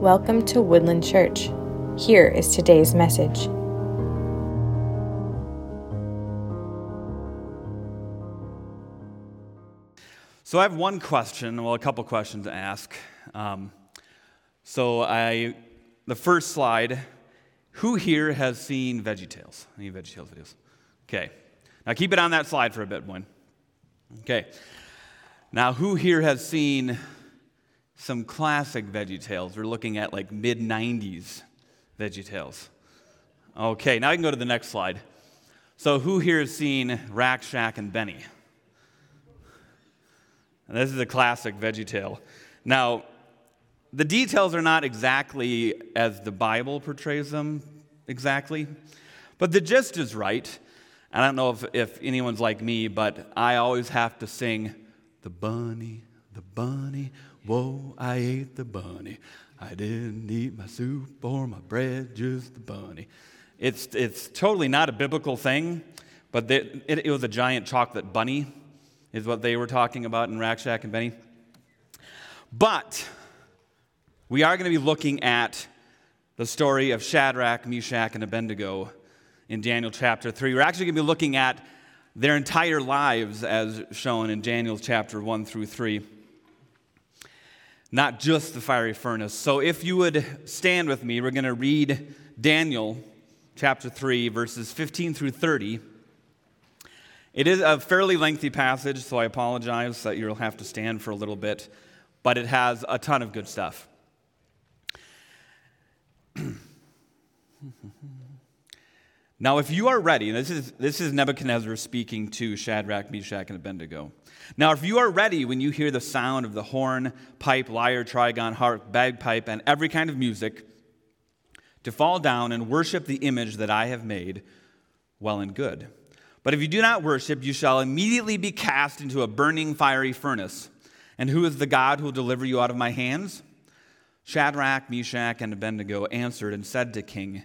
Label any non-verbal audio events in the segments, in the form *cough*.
Welcome to Woodland Church. Here is today's message. So I have one question, well, a couple questions to ask. Um, so I, the first slide, who here has seen VeggieTales? Any VeggieTales videos? Okay. Now keep it on that slide for a bit, one. Okay. Now, who here has seen some classic Veggie Tales? We're looking at like mid 90s Veggie Tales. Okay, now I can go to the next slide. So, who here has seen Rack Shack and Benny? And this is a classic Veggie Tale. Now, the details are not exactly as the Bible portrays them exactly, but the gist is right. I don't know if, if anyone's like me, but I always have to sing the bunny, the bunny, whoa, I ate the bunny. I didn't eat my soup or my bread, just the bunny. It's, it's totally not a biblical thing, but it, it was a giant chocolate bunny, is what they were talking about in Rack Shack and Benny. But we are going to be looking at the story of Shadrach, Meshach, and Abednego in Daniel chapter 3. We're actually going to be looking at their entire lives as shown in Daniel chapter 1 through 3. Not just the fiery furnace. So if you would stand with me, we're going to read Daniel chapter 3, verses 15 through 30. It is a fairly lengthy passage, so I apologize that you'll have to stand for a little bit, but it has a ton of good stuff. *clears throat* Hmm. Now, if you are ready, this is, this is Nebuchadnezzar speaking to Shadrach, Meshach, and Abednego. Now, if you are ready when you hear the sound of the horn, pipe, lyre, trigon, harp, bagpipe, and every kind of music, to fall down and worship the image that I have made, well and good. But if you do not worship, you shall immediately be cast into a burning fiery furnace. And who is the God who will deliver you out of my hands? Shadrach, Meshach, and Abednego answered and said to King,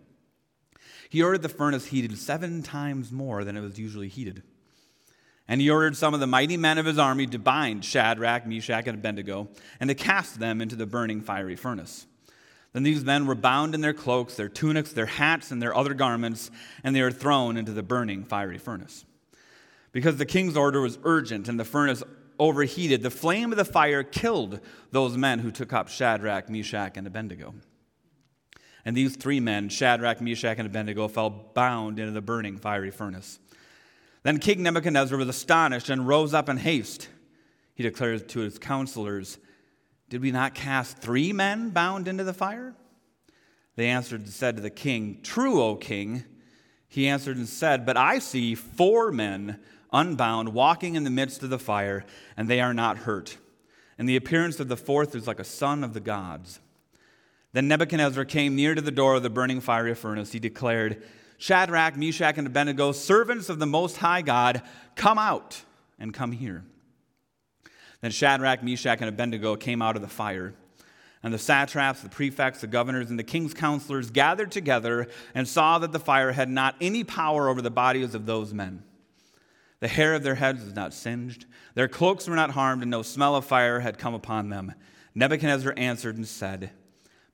He ordered the furnace heated seven times more than it was usually heated. And he ordered some of the mighty men of his army to bind Shadrach, Meshach, and Abednego, and to cast them into the burning fiery furnace. Then these men were bound in their cloaks, their tunics, their hats, and their other garments, and they were thrown into the burning fiery furnace. Because the king's order was urgent and the furnace overheated, the flame of the fire killed those men who took up Shadrach, Meshach, and Abednego. And these three men, Shadrach, Meshach, and Abednego, fell bound into the burning fiery furnace. Then King Nebuchadnezzar was astonished and rose up in haste. He declared to his counselors, Did we not cast three men bound into the fire? They answered and said to the king, True, O king. He answered and said, But I see four men unbound walking in the midst of the fire, and they are not hurt. And the appearance of the fourth is like a son of the gods. Then Nebuchadnezzar came near to the door of the burning fiery furnace. He declared, Shadrach, Meshach, and Abednego, servants of the Most High God, come out and come here. Then Shadrach, Meshach, and Abednego came out of the fire. And the satraps, the prefects, the governors, and the king's counselors gathered together and saw that the fire had not any power over the bodies of those men. The hair of their heads was not singed, their cloaks were not harmed, and no smell of fire had come upon them. Nebuchadnezzar answered and said,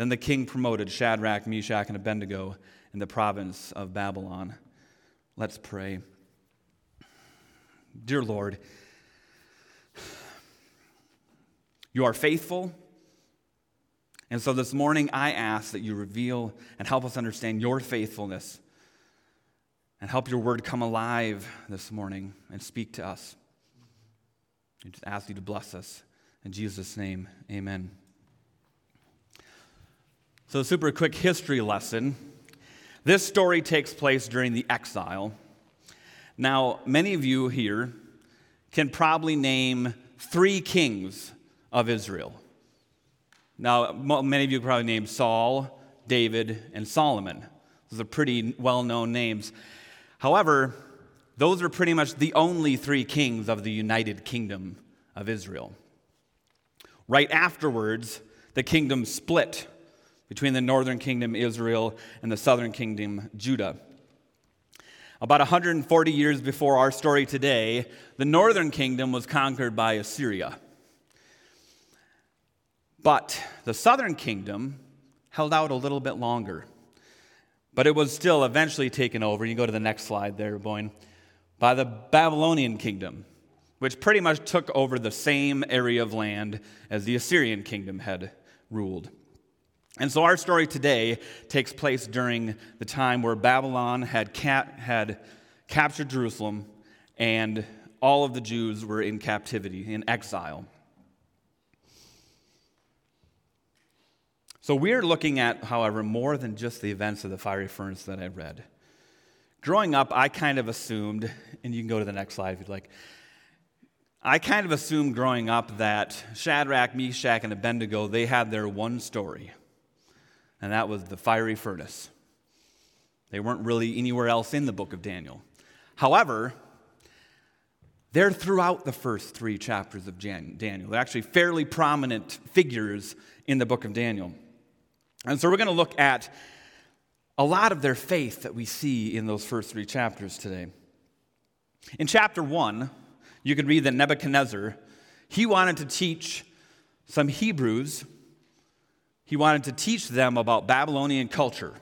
Then the king promoted Shadrach, Meshach, and Abednego in the province of Babylon. Let's pray. Dear Lord, you are faithful And so this morning, I ask that you reveal and help us understand your faithfulness and help your word come alive this morning and speak to us. I just ask you to bless us. In Jesus' name, amen. So, super quick history lesson. This story takes place during the exile. Now, many of you here can probably name three kings of Israel. Now, many of you probably name Saul, David, and Solomon. Those are pretty well known names. However, those are pretty much the only three kings of the United Kingdom of Israel. Right afterwards, the kingdom split between the northern kingdom, Israel, and the southern kingdom, Judah. About 140 years before our story today, the northern kingdom was conquered by Assyria. But the southern kingdom held out a little bit longer. But it was still eventually taken over. You go to the next slide there, Boyne, by the Babylonian kingdom, which pretty much took over the same area of land as the Assyrian kingdom had ruled. And so our story today takes place during the time where Babylon had, had captured Jerusalem and all of the Jews were in captivity, in exile. So we're looking at, however, more than just the events of the fiery furnace that I read. Growing up, I kind of assumed, and you can go to the next slide if you'd like. I kind of assumed growing up that Shadrach, Meshach, and Abednego, they had their one story, and that was the fiery furnace. They weren't really anywhere else in the book of Daniel. However, they're throughout the first three chapters of Daniel. They're actually fairly prominent figures in the book of Daniel. And so we're going to look at a lot of their faith that we see in those first three chapters today. In chapter one, you could read that Nebuchadnezzar, he wanted to teach some Hebrews, he wanted to teach them about Babylonian culture.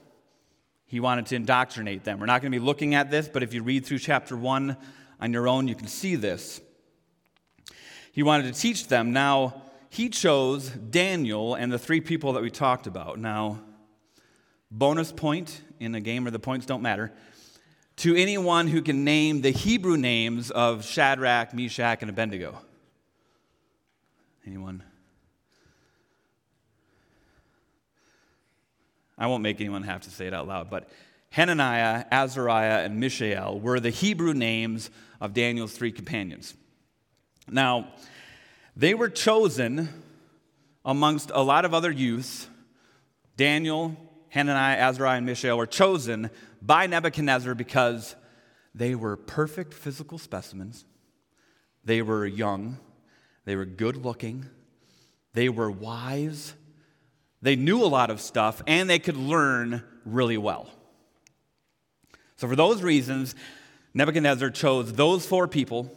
He wanted to indoctrinate them. We're not going to be looking at this, but if you read through chapter one on your own, you can see this. He wanted to teach them. Now, he chose Daniel and the three people that we talked about. Now, bonus point in a game where the points don't matter to anyone who can name the Hebrew names of Shadrach, Meshach, and Abednego. Anyone? I won't make anyone have to say it out loud, but Hananiah, Azariah, and Mishael were the Hebrew names of Daniel's three companions. Now, they were chosen amongst a lot of other youths. Daniel, Hananiah, Azariah, and Mishael were chosen by Nebuchadnezzar because they were perfect physical specimens. They were young. They were good looking. They were wise. They knew a lot of stuff, and they could learn really well. So, for those reasons, Nebuchadnezzar chose those four people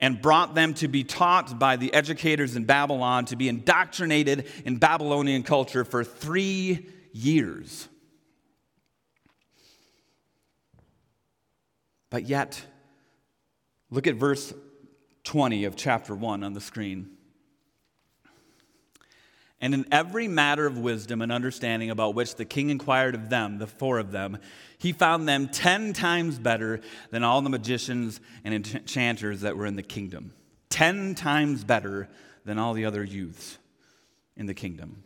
and brought them to be taught by the educators in Babylon to be indoctrinated in Babylonian culture for three years. But yet, look at verse 20 of chapter 1 on the screen. And in every matter of wisdom and understanding about which the king inquired of them, the four of them, he found them ten times better than all the magicians and enchanters that were in the kingdom. Ten times better than all the other youths in the kingdom.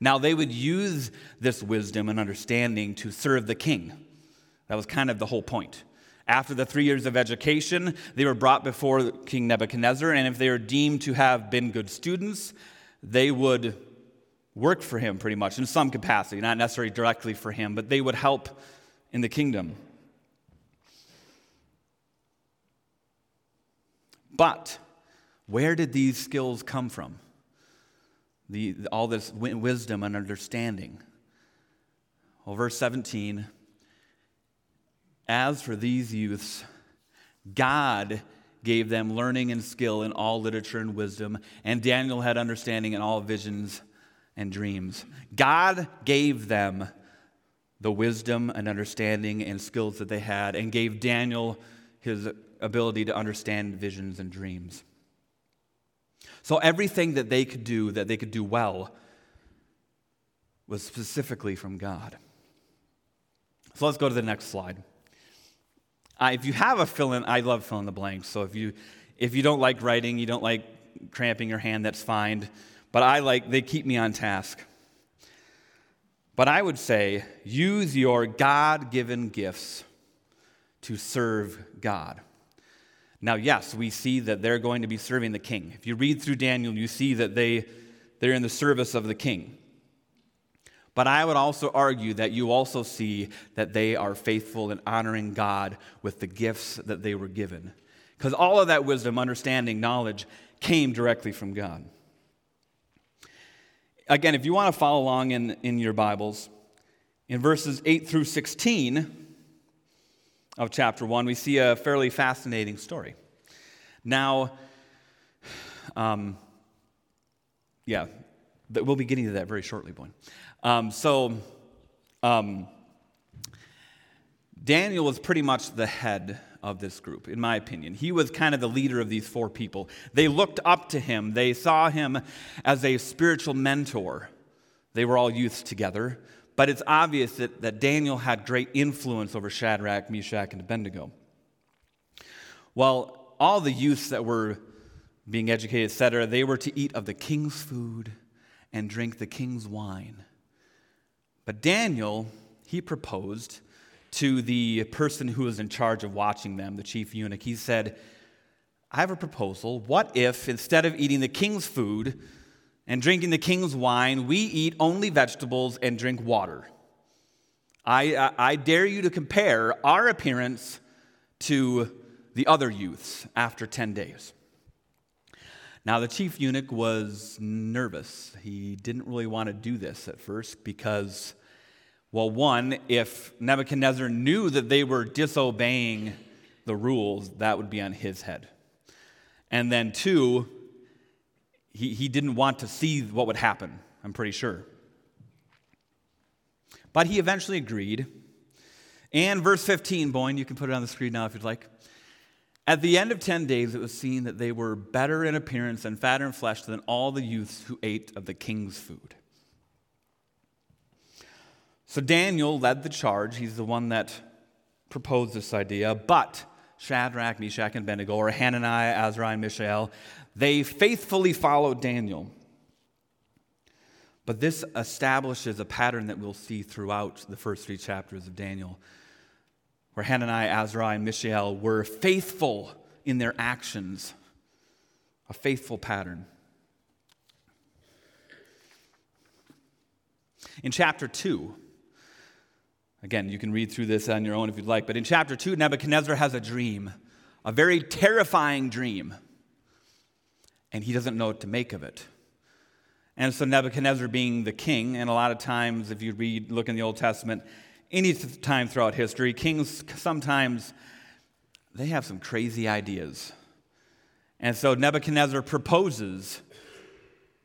Now, they would use this wisdom and understanding to serve the king. That was kind of the whole point. After the three years of education, they were brought before King Nebuchadnezzar, and if they were deemed to have been good students, they would work for him pretty much in some capacity, not necessarily directly for him, but they would help in the kingdom. But where did these skills come from? The, all this wisdom and understanding. Well, verse 17 As for these youths, God gave them learning and skill in all literature and wisdom, and Daniel had understanding in all visions and dreams. God gave them the wisdom and understanding and skills that they had, and gave Daniel his ability to understand visions and dreams. So everything that they could do, that they could do well, was specifically from God. So let's go to the next slide. If you have a fill in, I love fill in the blanks. So if you, if you don't like writing, you don't like cramping your hand, that's fine. But I like, they keep me on task. But I would say use your God given gifts to serve God. Now, yes, we see that they're going to be serving the king. If you read through Daniel, you see that they, they're in the service of the king. But I would also argue that you also see that they are faithful in honoring God with the gifts that they were given. Because all of that wisdom, understanding, knowledge came directly from God. Again, if you want to follow along in, in your Bibles, in verses 8 through 16, of chapter 1, we see a fairly fascinating story. Now, um, yeah, we'll be getting to that very shortly, Boy. Um, so, um, Daniel was pretty much the head of this group, in my opinion. He was kind of the leader of these four people. They looked up to him, they saw him as a spiritual mentor. They were all youths together. But it's obvious that, that Daniel had great influence over Shadrach, Meshach, and Abednego. Well, all the youths that were being educated, etc., they were to eat of the king's food and drink the king's wine. But Daniel, he proposed to the person who was in charge of watching them, the chief eunuch. He said, I have a proposal. What if instead of eating the king's food, and drinking the king's wine, we eat only vegetables and drink water. I, I, I, dare you to compare our appearance to the other youths after 10 days. Now, the chief eunuch was nervous. He didn't really want to do this at first because, well, one, if Nebuchadnezzar knew that they were disobeying the rules, that would be on his head. And then, two, he, he didn't want to see what would happen, I'm pretty sure. But he eventually agreed. And verse 15, Boyne, you can put it on the screen now if you'd like. At the end of 10 days, it was seen that they were better in appearance and fatter in flesh than all the youths who ate of the king's food. So Daniel led the charge. He's the one that proposed this idea. But Shadrach, Meshach, and Abednego, or Hananiah, Azariah, and Mishael, they faithfully followed Daniel. But this establishes a pattern that we'll see throughout the first three chapters of Daniel, where Hananiah, Azariah, and Mishael were faithful in their actions, a faithful pattern. In chapter 2, again, you can read through this on your own if you'd like, but in chapter 2, Nebuchadnezzar has a dream, a very terrifying dream and he doesn't know what to make of it. And so Nebuchadnezzar being the king, and a lot of times, if you read, look in the Old Testament, any time throughout history, kings sometimes they have some crazy ideas. And so Nebuchadnezzar proposes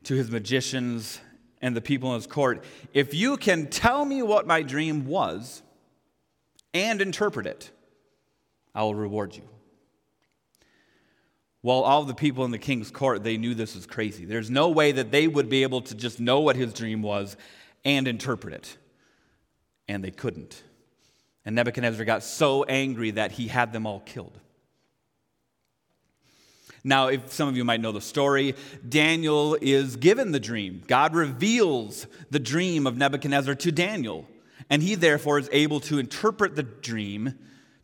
to his magicians and the people in his court if you can tell me what my dream was and interpret it, I will reward you. Well, all the people in the king's court, they knew this was crazy. There's no way that they would be able to just know what his dream was and interpret it. And they couldn't. And Nebuchadnezzar got so angry that he had them all killed. Now, if some of you might know the story, Daniel is given the dream. God reveals the dream of Nebuchadnezzar to Daniel, and he therefore is able to interpret the dream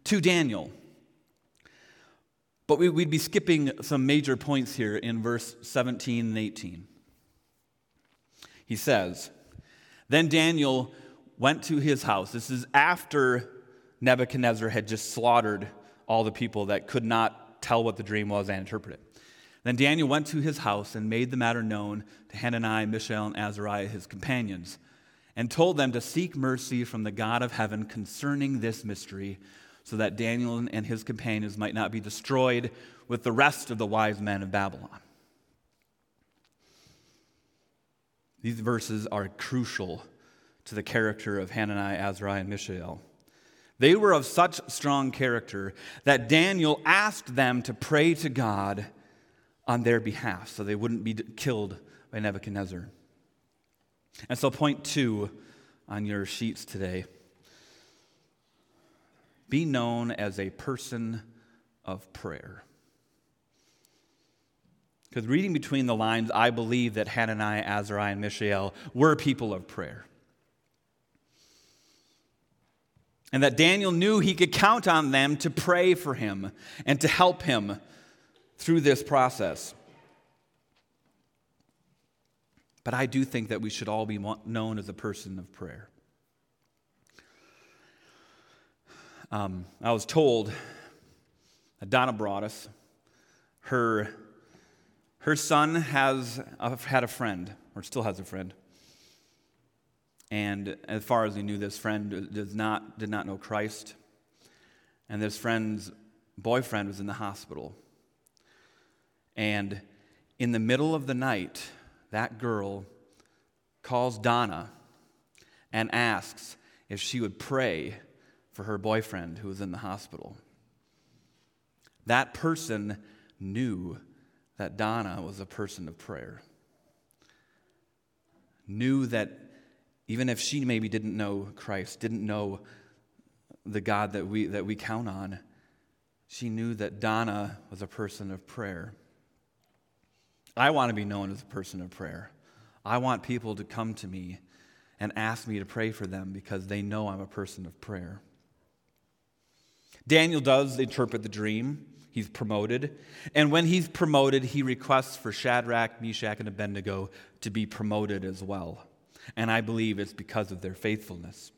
to Daniel. But we'd be skipping some major points here in verse 17 and 18. He says, Then Daniel went to his house. This is after Nebuchadnezzar had just slaughtered all the people that could not tell what the dream was and interpret it. Then Daniel went to his house and made the matter known to Hananiah, Mishael, and Azariah, his companions, and told them to seek mercy from the God of heaven concerning this mystery so that Daniel and his companions might not be destroyed with the rest of the wise men of Babylon. These verses are crucial to the character of Hananiah, Azariah, and Mishael. They were of such strong character that Daniel asked them to pray to God on their behalf so they wouldn't be killed by Nebuchadnezzar. And so, point two on your sheets today be known as a person of prayer. Because reading between the lines, I believe that Hananiah, Azariah, and Mishael were people of prayer. And that Daniel knew he could count on them to pray for him and to help him through this process. But I do think that we should all be known as a person of prayer. Um, I was told that Donna brought us her her son has a, had a friend, or still has a friend. And as far as he knew, this friend does not, did not know Christ. And this friend's boyfriend was in the hospital. And in the middle of the night, that girl calls Donna and asks if she would pray for her boyfriend who was in the hospital. That person knew that Donna was a person of prayer. Knew that even if she maybe didn't know Christ, didn't know the God that we, that we count on, she knew that Donna was a person of prayer. I want to be known as a person of prayer. I want people to come to me and ask me to pray for them because they know I'm a person of prayer. Daniel does interpret the dream. He's promoted. And when he's promoted, he requests for Shadrach, Meshach, and Abednego to be promoted as well. And I believe it's because of their faithfulness.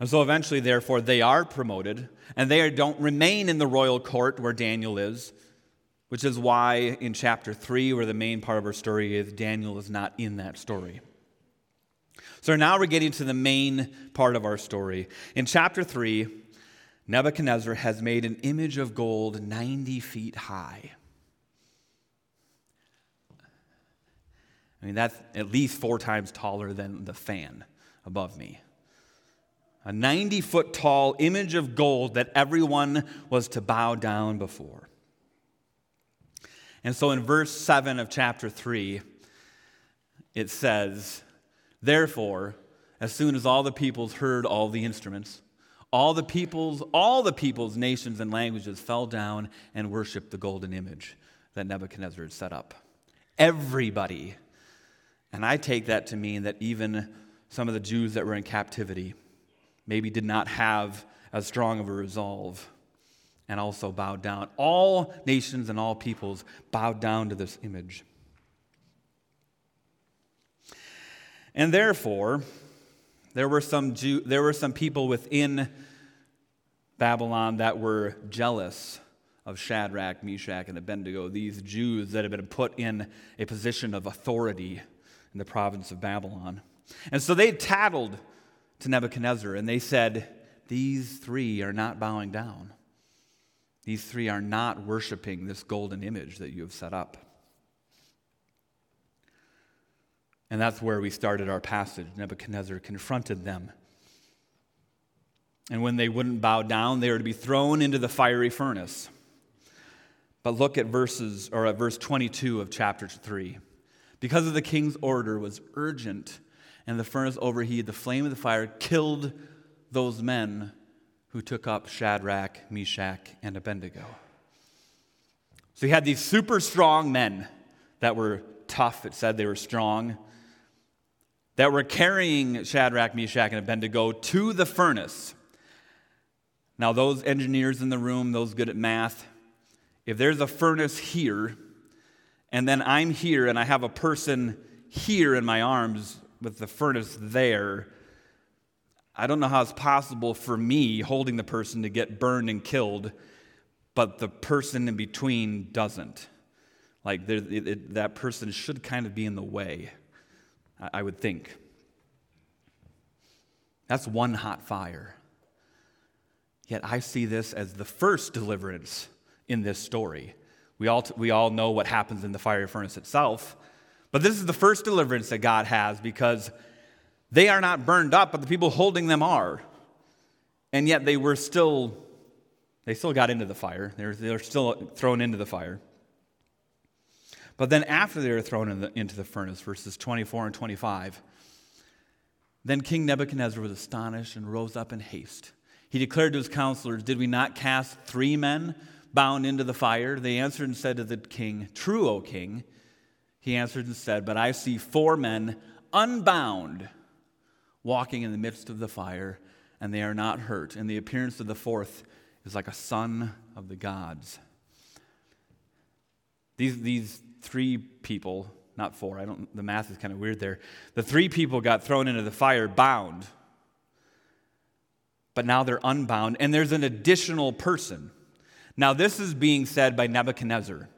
And so eventually, therefore, they are promoted, and they don't remain in the royal court where Daniel is, which is why in chapter 3, where the main part of our story is, Daniel is not in that story. So now we're getting to the main part of our story. In chapter 3, Nebuchadnezzar has made an image of gold 90 feet high. I mean, that's at least four times taller than the fan above me. A 90 foot tall image of gold that everyone was to bow down before. And so in verse 7 of chapter 3, it says, Therefore, as soon as all the peoples heard all the instruments, all the peoples, all the peoples, nations, and languages fell down and worshiped the golden image that Nebuchadnezzar had set up. Everybody. And I take that to mean that even some of the Jews that were in captivity maybe did not have as strong of a resolve and also bowed down. All nations and all peoples bowed down to this image. And therefore, there were some, Jew, there were some people within Babylon that were jealous of Shadrach, Meshach, and Abednego, these Jews that had been put in a position of authority in the province of Babylon. And so they tattled to Nebuchadnezzar and they said, These three are not bowing down. These three are not worshiping this golden image that you have set up. And that's where we started our passage. Nebuchadnezzar confronted them. And when they wouldn't bow down, they were to be thrown into the fiery furnace. But look at verses or at verse 22 of chapter 3. Because of the king's order was urgent and the furnace overheated, the flame of the fire killed those men who took up Shadrach, Meshach, and Abednego. So he had these super strong men that were tough, it said they were strong that were carrying Shadrach, Meshach, and Abednego to the furnace. Now, those engineers in the room, those good at math, if there's a furnace here, and then I'm here and I have a person here in my arms with the furnace there, I don't know how it's possible for me holding the person to get burned and killed, but the person in between doesn't. Like, it, it, that person should kind of be in the way. I would think. That's one hot fire. Yet I see this as the first deliverance in this story. We all, we all know what happens in the fiery furnace itself, but this is the first deliverance that God has because they are not burned up, but the people holding them are. And yet they were still, they still got into the fire. They were, they were still thrown into the fire. But then after they were thrown in the, into the furnace, verses 24 and 25, then King Nebuchadnezzar was astonished and rose up in haste. He declared to his counselors, Did we not cast three men bound into the fire? They answered and said to the king, True, O king. He answered and said, But I see four men unbound walking in the midst of the fire, and they are not hurt. And the appearance of the fourth is like a son of the gods. These, these three people, not four, I don't, the math is kind of weird there. The three people got thrown into the fire bound, but now they're unbound, and there's an additional person. Now, this is being said by Nebuchadnezzar.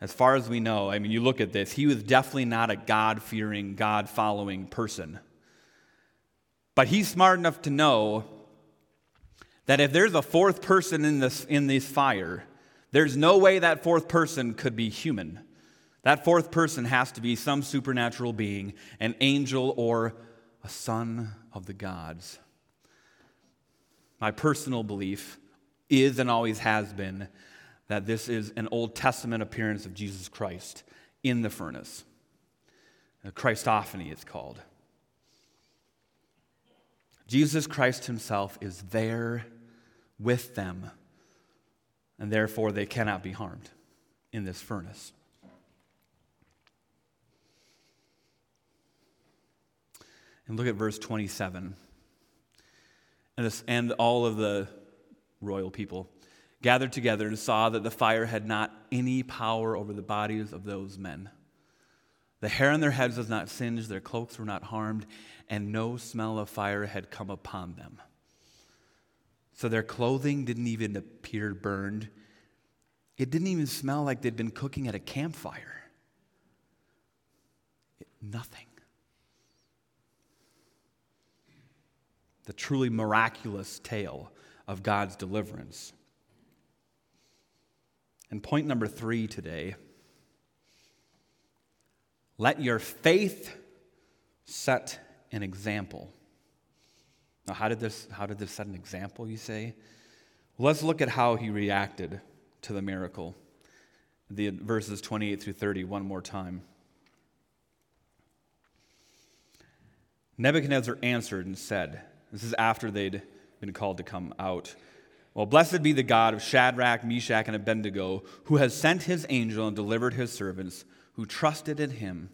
As far as we know, I mean, you look at this, he was definitely not a God fearing, God following person. But he's smart enough to know that if there's a fourth person in this, in this fire, there's no way that fourth person could be human. That fourth person has to be some supernatural being, an angel or a son of the gods. My personal belief is and always has been that this is an Old Testament appearance of Jesus Christ in the furnace. A Christophany, it's called. Jesus Christ himself is there with them, and therefore they cannot be harmed in this furnace. And look at verse 27. And, this, and all of the royal people gathered together and saw that the fire had not any power over the bodies of those men. The hair on their heads was not singed, their cloaks were not harmed, and no smell of fire had come upon them. So their clothing didn't even appear burned. It didn't even smell like they'd been cooking at a campfire. It, nothing. The truly miraculous tale of God's deliverance. And point number three today let your faith set an example. Now, how did this, how did this set an example, you say? Let's look at how he reacted to the miracle. The verses 28 through 30, one more time. Nebuchadnezzar answered and said, This is after they'd been called to come out. Well, blessed be the God of Shadrach, Meshach, and Abednego, who has sent his angel and delivered his servants who trusted in him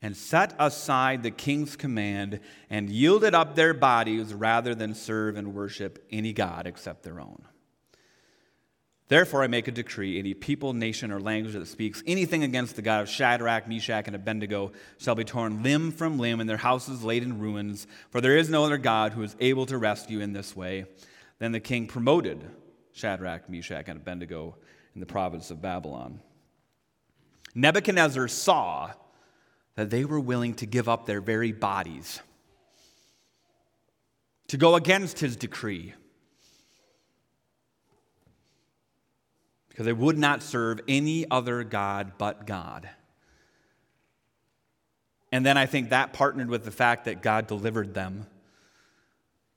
and set aside the king's command and yielded up their bodies rather than serve and worship any God except their own. Therefore, I make a decree any people, nation, or language that speaks anything against the God of Shadrach, Meshach, and Abednego shall be torn limb from limb and their houses laid in ruins, for there is no other God who is able to rescue in this way. Then the king promoted Shadrach, Meshach, and Abednego in the province of Babylon. Nebuchadnezzar saw that they were willing to give up their very bodies to go against his decree because they would not serve any other God but God. And then I think that partnered with the fact that God delivered them.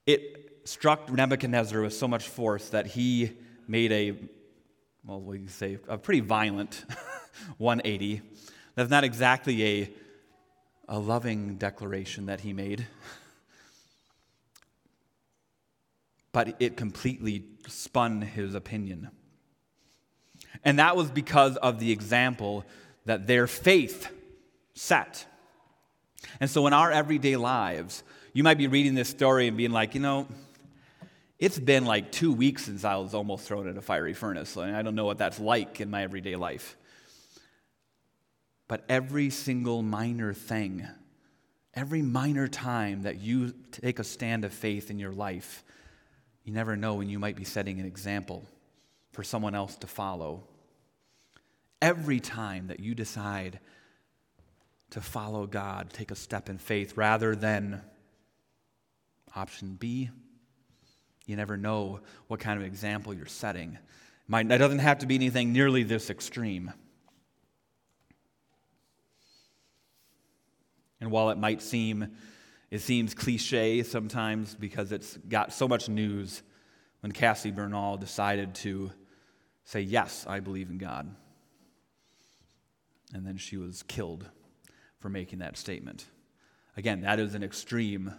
It struck Nebuchadnezzar with so much force that he made a, well, we say, a pretty violent *laughs* 180. That's not exactly a, a loving declaration that he made, *laughs* but it completely spun his opinion. And that was because of the example that their faith set. And so in our everyday lives, you might be reading this story and being like, you know, it's been like two weeks since I was almost thrown in a fiery furnace. and I don't know what that's like in my everyday life. But every single minor thing, every minor time that you take a stand of faith in your life, you never know when you might be setting an example for someone else to follow. Every time that you decide to follow God, take a step in faith rather than option B, you never know what kind of example you're setting. It doesn't have to be anything nearly this extreme. And while it might seem, it seems cliche sometimes because it's got so much news when Cassie Bernall decided to say, Yes, I believe in God. And then she was killed for making that statement. Again, that is an extreme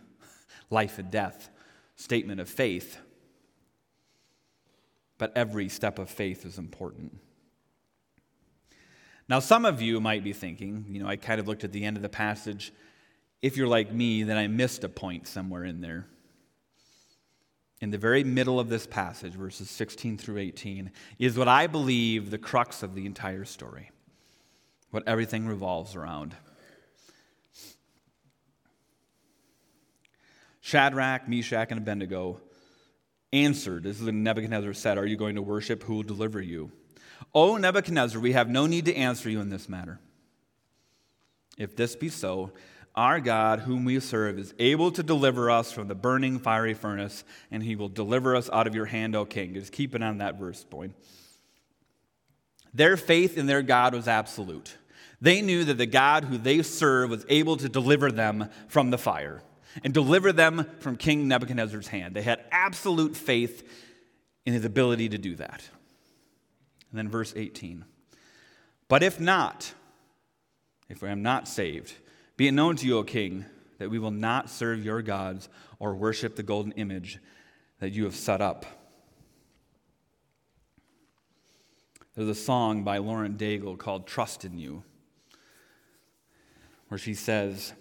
life and death statement of faith. But every step of faith is important. Now, some of you might be thinking, you know, I kind of looked at the end of the passage. If you're like me, then I missed a point somewhere in there. In the very middle of this passage, verses 16 through 18, is what I believe the crux of the entire story, what everything revolves around. Shadrach, Meshach, and Abednego answered, This is what Nebuchadnezzar said, Are you going to worship? Who will deliver you? O Nebuchadnezzar, we have no need to answer you in this matter. If this be so, our God, whom we serve, is able to deliver us from the burning fiery furnace, and he will deliver us out of your hand, O king. Just keep it on that verse point. Their faith in their God was absolute. They knew that the God who they serve was able to deliver them from the fire and deliver them from King Nebuchadnezzar's hand. They had absolute faith in his ability to do that. And then verse 18. But if not, if I am not saved, be it known to you, O king, that we will not serve your gods or worship the golden image that you have set up. There's a song by Lauren Daigle called Trust in You, where she says,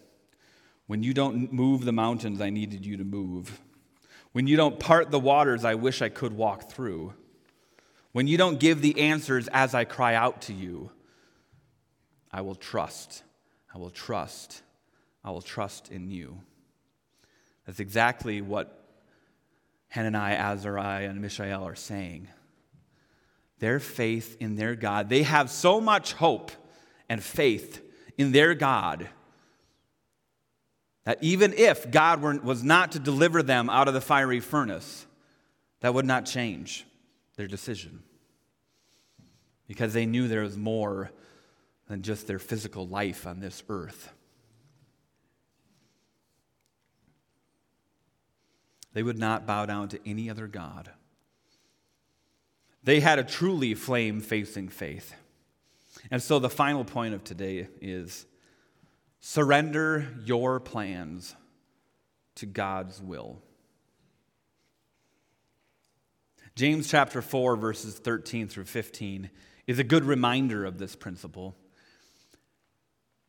when you don't move the mountains I needed you to move. When you don't part the waters I wish I could walk through. When you don't give the answers as I cry out to you, I will trust. I will trust. I will trust in you. That's exactly what Hananiah, Azariah, and Mishael are saying. Their faith in their God, they have so much hope and faith in their God that even if God were, was not to deliver them out of the fiery furnace, that would not change their decision. Because they knew there was more than just their physical life on this earth. They would not bow down to any other God. They had a truly flame facing faith. And so the final point of today is Surrender your plans to God's will. James chapter 4, verses 13 through 15, is a good reminder of this principle.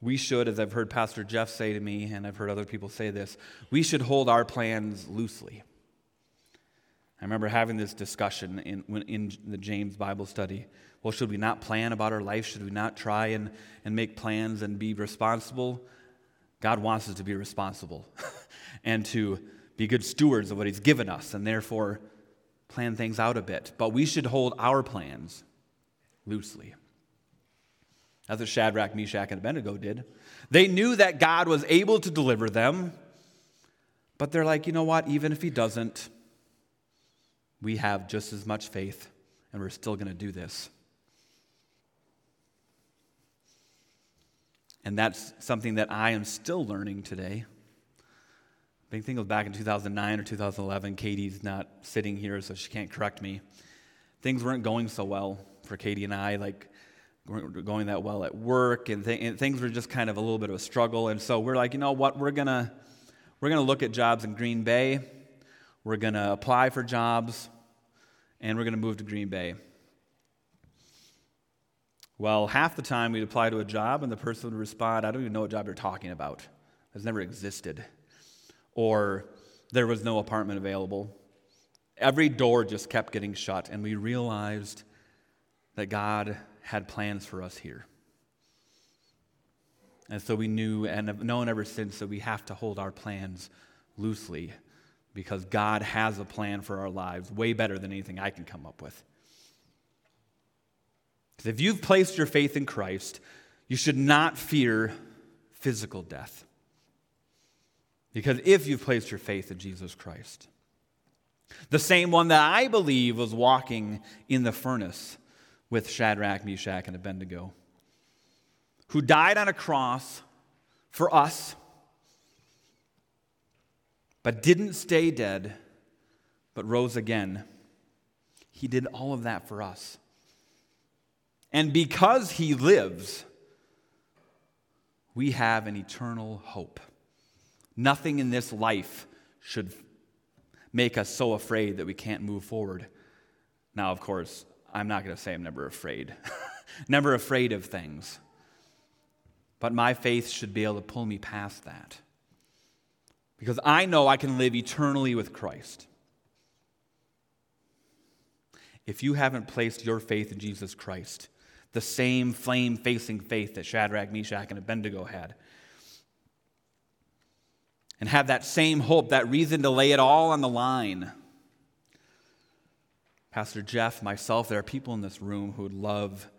We should, as I've heard Pastor Jeff say to me, and I've heard other people say this, we should hold our plans loosely. I remember having this discussion in, in the James Bible study. Well, should we not plan about our life? Should we not try and, and make plans and be responsible? God wants us to be responsible *laughs* and to be good stewards of what He's given us and therefore plan things out a bit. But we should hold our plans loosely. That's what Shadrach, Meshach, and Abednego did. They knew that God was able to deliver them, but they're like, you know what? Even if He doesn't, we have just as much faith and we're still going to do this. And that's something that I am still learning today. I think it was back in 2009 or 2011. Katie's not sitting here, so she can't correct me. Things weren't going so well for Katie and I, like going that well at work, and, th- and things were just kind of a little bit of a struggle. And so we're like, you know what? We're gonna we're gonna look at jobs in Green Bay. We're gonna apply for jobs, and we're gonna move to Green Bay. Well, half the time we'd apply to a job and the person would respond, I don't even know what job you're talking about. It's never existed. Or there was no apartment available. Every door just kept getting shut, and we realized that God had plans for us here. And so we knew and have known ever since that we have to hold our plans loosely because God has a plan for our lives way better than anything I can come up with. Because if you've placed your faith in Christ, you should not fear physical death. Because if you've placed your faith in Jesus Christ, the same one that I believe was walking in the furnace with Shadrach, Meshach, and Abednego, who died on a cross for us, but didn't stay dead, but rose again. He did all of that for us. And because he lives, we have an eternal hope. Nothing in this life should make us so afraid that we can't move forward. Now, of course, I'm not going to say I'm never afraid, *laughs* never afraid of things. But my faith should be able to pull me past that. Because I know I can live eternally with Christ. If you haven't placed your faith in Jesus Christ, the same flame facing faith that Shadrach, Meshach, and Abednego had, and have that same hope, that reason to lay it all on the line. Pastor Jeff, myself, there are people in this room who would love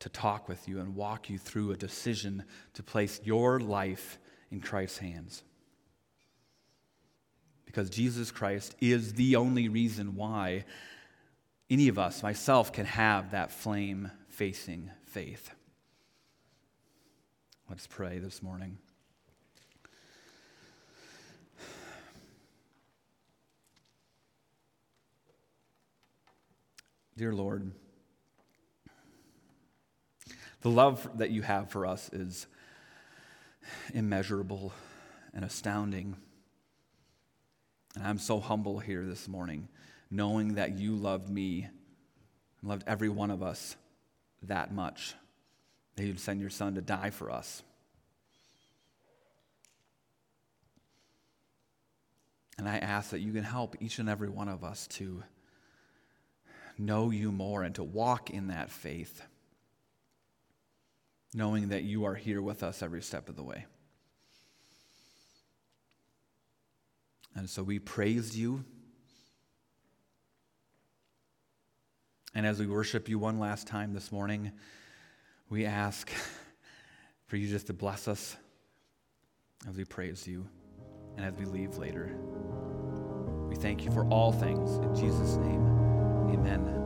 to talk with you and walk you through a decision to place your life in Christ's hands. Because Jesus Christ is the only reason why any of us, myself, can have that flame facing faith. Let's pray this morning. Dear Lord, the love that you have for us is immeasurable and astounding. And I'm so humble here this morning, knowing that you loved me and loved every one of us that much, that you'd send your son to die for us. And I ask that you can help each and every one of us to know you more and to walk in that faith, knowing that you are here with us every step of the way. And so we praise you. And as we worship you one last time this morning, we ask *laughs* for you just to bless us as we praise you and as we leave later. We thank you for all things. In Jesus' name, amen.